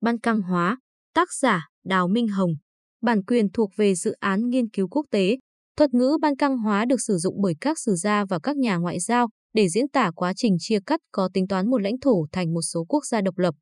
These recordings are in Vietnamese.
Ban Căng Hóa, tác giả Đào Minh Hồng. Bản quyền thuộc về dự án nghiên cứu quốc tế. Thuật ngữ Ban Căng Hóa được sử dụng bởi các sử gia và các nhà ngoại giao để diễn tả quá trình chia cắt có tính toán một lãnh thổ thành một số quốc gia độc lập.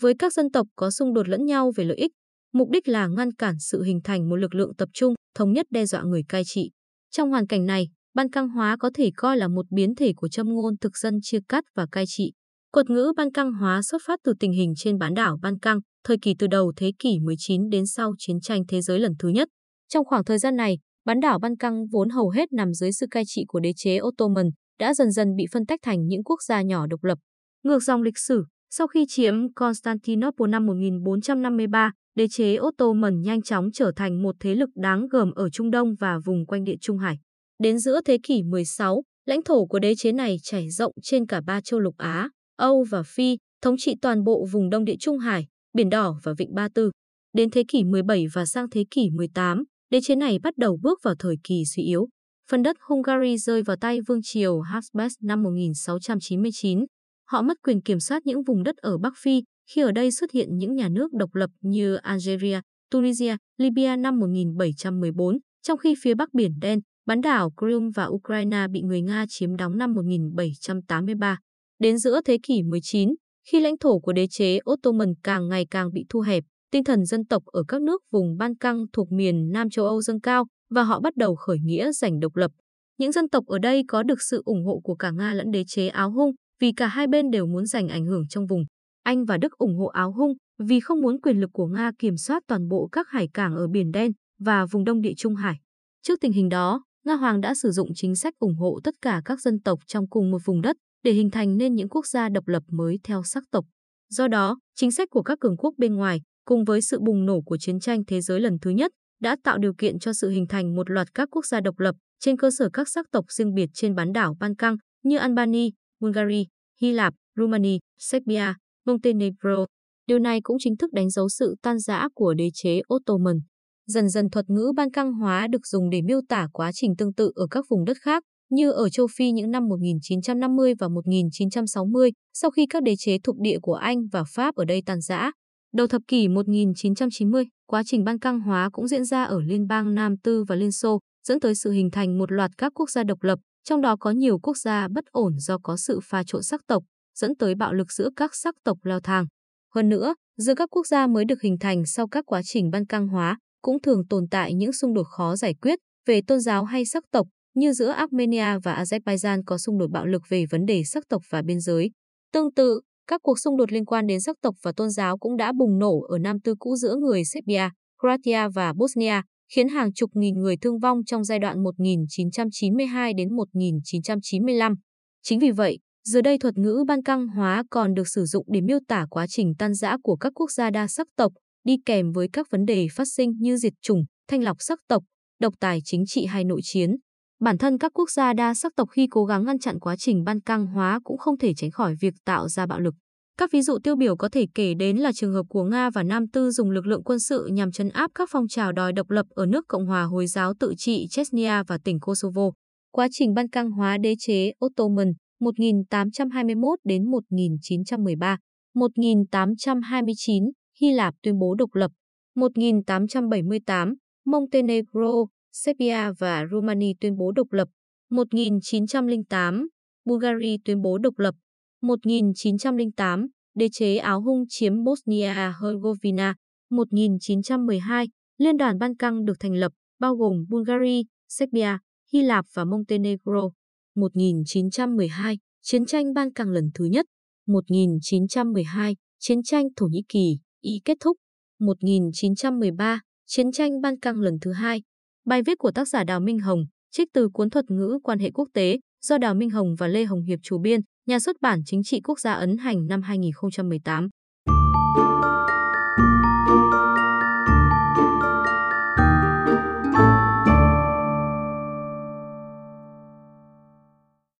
Với các dân tộc có xung đột lẫn nhau về lợi ích, mục đích là ngăn cản sự hình thành một lực lượng tập trung, thống nhất đe dọa người cai trị. Trong hoàn cảnh này, Ban Căng Hóa có thể coi là một biến thể của châm ngôn thực dân chia cắt và cai trị. Thuật ngữ Ban Căng Hóa xuất phát từ tình hình trên bán đảo Ban Căng, thời kỳ từ đầu thế kỷ 19 đến sau chiến tranh thế giới lần thứ nhất. Trong khoảng thời gian này, bán đảo Ban Căng vốn hầu hết nằm dưới sự cai trị của đế chế Ottoman, đã dần dần bị phân tách thành những quốc gia nhỏ độc lập. Ngược dòng lịch sử, sau khi chiếm Constantinople năm 1453, đế chế Ottoman nhanh chóng trở thành một thế lực đáng gờm ở Trung Đông và vùng quanh Địa Trung Hải. Đến giữa thế kỷ 16, lãnh thổ của đế chế này trải rộng trên cả ba châu lục Á, Âu và Phi, thống trị toàn bộ vùng Đông Địa Trung Hải, Biển Đỏ và Vịnh Ba Tư. Đến thế kỷ 17 và sang thế kỷ 18, đế chế này bắt đầu bước vào thời kỳ suy yếu. Phần đất Hungary rơi vào tay Vương triều Habsburg năm 1699. Họ mất quyền kiểm soát những vùng đất ở Bắc Phi khi ở đây xuất hiện những nhà nước độc lập như Algeria, Tunisia, Libya năm 1714, trong khi phía Bắc Biển Đen, bán đảo Crimea và Ukraine bị người Nga chiếm đóng năm 1783. Đến giữa thế kỷ 19, khi lãnh thổ của đế chế Ottoman càng ngày càng bị thu hẹp, tinh thần dân tộc ở các nước vùng Ban Căng thuộc miền Nam châu Âu dâng cao và họ bắt đầu khởi nghĩa giành độc lập. Những dân tộc ở đây có được sự ủng hộ của cả Nga lẫn đế chế Áo Hung vì cả hai bên đều muốn giành ảnh hưởng trong vùng. Anh và Đức ủng hộ Áo Hung vì không muốn quyền lực của Nga kiểm soát toàn bộ các hải cảng ở Biển Đen và vùng Đông Địa Trung Hải. Trước tình hình đó, Nga Hoàng đã sử dụng chính sách ủng hộ tất cả các dân tộc trong cùng một vùng đất để hình thành nên những quốc gia độc lập mới theo sắc tộc. Do đó, chính sách của các cường quốc bên ngoài, cùng với sự bùng nổ của chiến tranh thế giới lần thứ nhất, đã tạo điều kiện cho sự hình thành một loạt các quốc gia độc lập trên cơ sở các sắc tộc riêng biệt trên bán đảo Ban Căng như Albania, Bulgaria, Hy Lạp, Romania, Serbia, Montenegro. Điều này cũng chính thức đánh dấu sự tan rã của đế chế Ottoman. Dần dần thuật ngữ Ban Căng hóa được dùng để miêu tả quá trình tương tự ở các vùng đất khác, như ở châu Phi những năm 1950 và 1960, sau khi các đế chế thuộc địa của Anh và Pháp ở đây tan rã. Đầu thập kỷ 1990, quá trình ban căng hóa cũng diễn ra ở Liên bang Nam Tư và Liên Xô, dẫn tới sự hình thành một loạt các quốc gia độc lập, trong đó có nhiều quốc gia bất ổn do có sự pha trộn sắc tộc, dẫn tới bạo lực giữa các sắc tộc leo thang. Hơn nữa, giữa các quốc gia mới được hình thành sau các quá trình ban căng hóa, cũng thường tồn tại những xung đột khó giải quyết về tôn giáo hay sắc tộc, như giữa Armenia và Azerbaijan có xung đột bạo lực về vấn đề sắc tộc và biên giới. Tương tự, các cuộc xung đột liên quan đến sắc tộc và tôn giáo cũng đã bùng nổ ở Nam Tư cũ giữa người Serbia, Croatia và Bosnia, khiến hàng chục nghìn người thương vong trong giai đoạn 1992 đến 1995. Chính vì vậy, giờ đây thuật ngữ ban căng hóa còn được sử dụng để miêu tả quá trình tan rã của các quốc gia đa sắc tộc, đi kèm với các vấn đề phát sinh như diệt chủng, thanh lọc sắc tộc, độc tài chính trị hay nội chiến. Bản thân các quốc gia đa sắc tộc khi cố gắng ngăn chặn quá trình ban căng hóa cũng không thể tránh khỏi việc tạo ra bạo lực. Các ví dụ tiêu biểu có thể kể đến là trường hợp của Nga và Nam Tư dùng lực lượng quân sự nhằm chấn áp các phong trào đòi độc lập ở nước Cộng hòa Hồi giáo tự trị Chechnya và tỉnh Kosovo. Quá trình ban căng hóa đế chế Ottoman 1821 đến 1913, 1829 Hy Lạp tuyên bố độc lập, 1878 Montenegro, Serbia và Romania tuyên bố độc lập, 1908 Bulgaria tuyên bố độc lập, 1908 đế chế Áo Hung chiếm Bosnia-Herzegovina, 1912 Liên đoàn Ban Căng được thành lập, bao gồm Bulgaria, Serbia, Hy Lạp và Montenegro. 1912 Chiến tranh Ban Căng lần thứ nhất. 1912 Chiến tranh Thổ Nhĩ Kỳ, Ý kết thúc. 1913 Chiến tranh Ban Căng lần thứ hai. Bài viết của tác giả Đào Minh Hồng, trích từ cuốn thuật ngữ quan hệ quốc tế do Đào Minh Hồng và Lê Hồng Hiệp chủ biên, nhà xuất bản Chính trị Quốc gia ấn hành năm 2018.